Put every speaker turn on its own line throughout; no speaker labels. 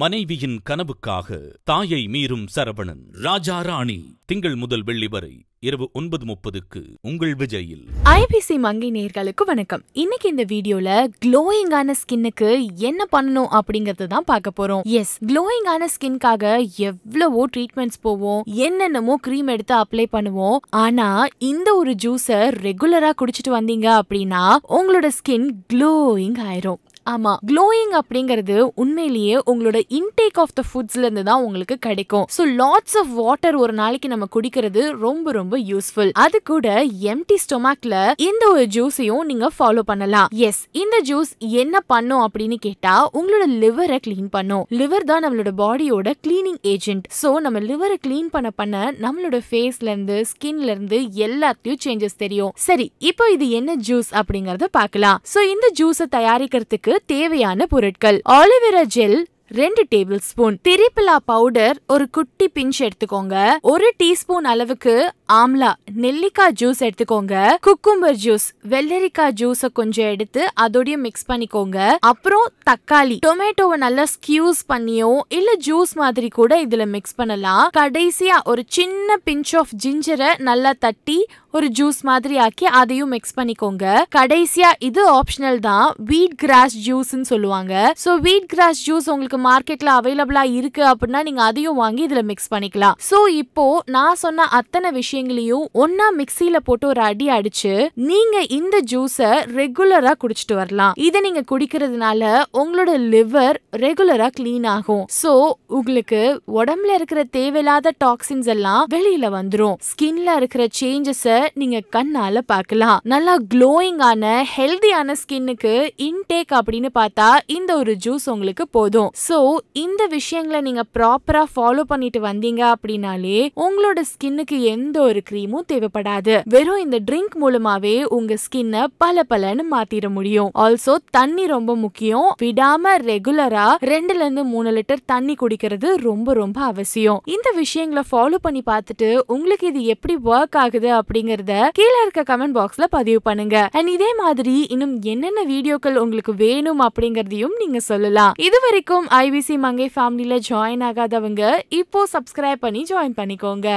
மனைவியின் கனவுக்காக தாயை மீறும் சரவணன். ராஜா ராணி திங்கள் முதல் வெள்ளி வரை இரவு ஒன்பது முப்பதுக்கு உங்கள் விஜயில்.
ஐபிசி மங்கை நேர்களுக்கு வணக்கம். இன்னைக்கு இந்த வீடியோல க்ளோயிங்கான ஸ்கின்னுக்கு என்ன பண்ணணும் அப்படிங்கறது தான் பார்க்க போறோம். எஸ் க்ளோயிங்கான ஸ்கின்காக எவ்வளவோ ட்ரீட்மெண்ட்ஸ் போவோம் என்னென்னமோ க்ரீம் எடுத்து அப்ளை பண்ணுவோம். ஆனா இந்த ஒரு ஜூஸை ரெகுலரா குடிச்சிட்டு வந்தீங்க அப்படின்னா உங்களோட ஸ்கின் க்ளோயிங் ஆயிரும். ஆமா. க்ளோயிங் அப்படிங்கிறது உண்மையிலேயே உங்களோட இன்டேக் ஆஃப் த ஃபுட்ஸ்ல இருந்து தான் உங்களுக்கு கிடைக்கும். ஸோ லாட்ஸ் ஆஃப் வாட்டர் ஒரு நாளைக்கு நம்ம குடிக்கிறது ரொம்ப ரொம்ப யூஸ்ஃபுல் அது கூட எம்டி ஸ்டொமக்ல இந்த ஒரு ஜூஸையும் நீங்க ஃபாலோ பண்ணலாம். எஸ் இந்த ஜூஸ் என்ன பண்ணும் அப்படின்னு கேட்டா உங்களோட லிவரை க்ளீன் பண்ணும். லிவர் தான் நம்மளோட பாடியோட கிளீனிங் ஏஜென்ட் ஸோ நம்ம லிவரை க்ளீன் பண்ண பண்ண நம்மளோட ஃபேஸ்ல இருந்து ஸ்கின்ல இருந்து எல்லாத்தையும் சேஞ்சஸ் தெரியும். சரி இப்போ இது என்ன ஜூஸ் அப்படிங்கறத பார்க்கலாம். ஸோ இந்த ஜூஸை தயாரிக்கிறதுக்கு தேவையான பொருட்கள். ஆலிவேரா ஜெல் ரெண்டு டேபிள் ஸ்பூன் திரிப்பிலா பவுடர் ஒரு குட்டி பிஞ்ச் எடுத்துக்கோங்க. ஒரு டீஸ்பூன் அளவுக்கு ஆம்லா நெல்லிக்காய் ஜூஸ் எடுத்துக்கோங்க. குக்கும்பர் ஜூஸ் வெள்ளரிக்காய் ஜூஸ கொஞ்சம் எடுத்து அதோடய மிக்ஸ் பண்ணிக்கோங்க. அப்புறம் தக்காளி. டொமேட்டோவை நல்லா ஸ்கியூஸ் பண்ணியோ இல்ல ஜூஸ் மாதிரி கூட இதுல மிக்ஸ் பண்ணலாம். கடைசியா ஒரு சின்ன பிஞ்ச் ஆஃப் ஜிஞ்சரை நல்லா தட்டி ஒரு ஜூஸ் மாதிரி ஆக்கி அதையும் மிக்ஸ் பண்ணிக்கோங்க. கடைசியா இது ஆப்ஷனல் தான். வீட் கிராஸ் ஜூஸ்னு சொல்லுவாங்க. சோ வீட் கிராஸ் ஜூஸ் உங்களுக்கு மார்க்கெட்ல அவைலபிளா இருக்கு அப்படின்னா நீங்க அதையும் வாங்கி இதுல மிக்ஸ் பண்ணிக்கலாம். சோ இப்போ நான் சொன்ன அத்தனை விஷயங்களையும் ஒன்னா மிக்சியில போட்டு ஒரு அடி அடிச்சு நீங்க இந்த ஜூஸ ரெகுலரா குடிச்சிட்டு வரலாம். இதை நீங்க குடிக்கிறதுனால உங்களோட லிவர் ரெகுலரா க்ளீன் ஆகும். சோ உங்களுக்கு உடம்புல இருக்கிற தேவையில்லாத டாக்ஸின்ஸ் எல்லாம் வெளியில வந்துரும். ஸ்கின்ல இருக்கிற சேஞ்சஸ நீங்க கண்ணால பார்க்கலாம். நல்லா க்ளோயிங்கான ஹெல்தியான ஸ்கின்னுக்கு இன்டேக் அப்படின்னு பார்த்தா இந்த ஒரு ஜூஸ் உங்களுக்கு போதும். சோ இந்த விஷயங்களை நீங்க ப்ராப்பரா ஃபாலோ பண்ணிட்டு வந்தீங்க அப்படின்னாலே உங்களோட ஸ்கின்னுக்கு எந்த ஒரு க்ரீமும் தேவைப்படாது. வெறும் இந்த ட்ரிங்க் மூலமாவே உங்க ஸ்கின்னை பல பலன்னு மாத்திர முடியும். ஆல்சோ தண்ணி ரொம்ப முக்கியம். விடாம ரெகுலரா ரெண்டுல இருந்து மூணு லிட்டர் தண்ணி குடிக்கிறது ரொம்ப ரொம்ப அவசியம். இந்த விஷயங்களை ஃபாலோ பண்ணி பார்த்துட்டு உங்களுக்கு இது எப்படி ஒர்க் ஆகுது அப்படிங்கறத கீழே இருக்க கமெண்ட் பாக்ஸ்ல பதிவு பண்ணுங்க. அண்ட் இதே மாதிரி இன்னும் என்னென்ன வீடியோக்கள் உங்களுக்கு வேணும் அப்படிங்கறதையும் நீங்க சொல்லலாம். இது வரைக்கும் ஐபிசி மங்கை ஃபேமிலியில ஜாயின் ஆகாதவங்க இப்போ சப்ஸ்கிரைப் பண்ணி ஜாயின் பண்ணிக்கோங்க.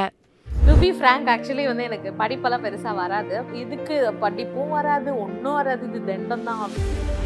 டு பி ஃப்ரேங்க் ஆக்சுவலி வந்து எனக்கு படிப்பெல்லாம் பெருசாக வராது. இதுக்கு படிப்பும் வராது ஒன்றும் வராது. இது தண்டம் தான் அப்படின்னு.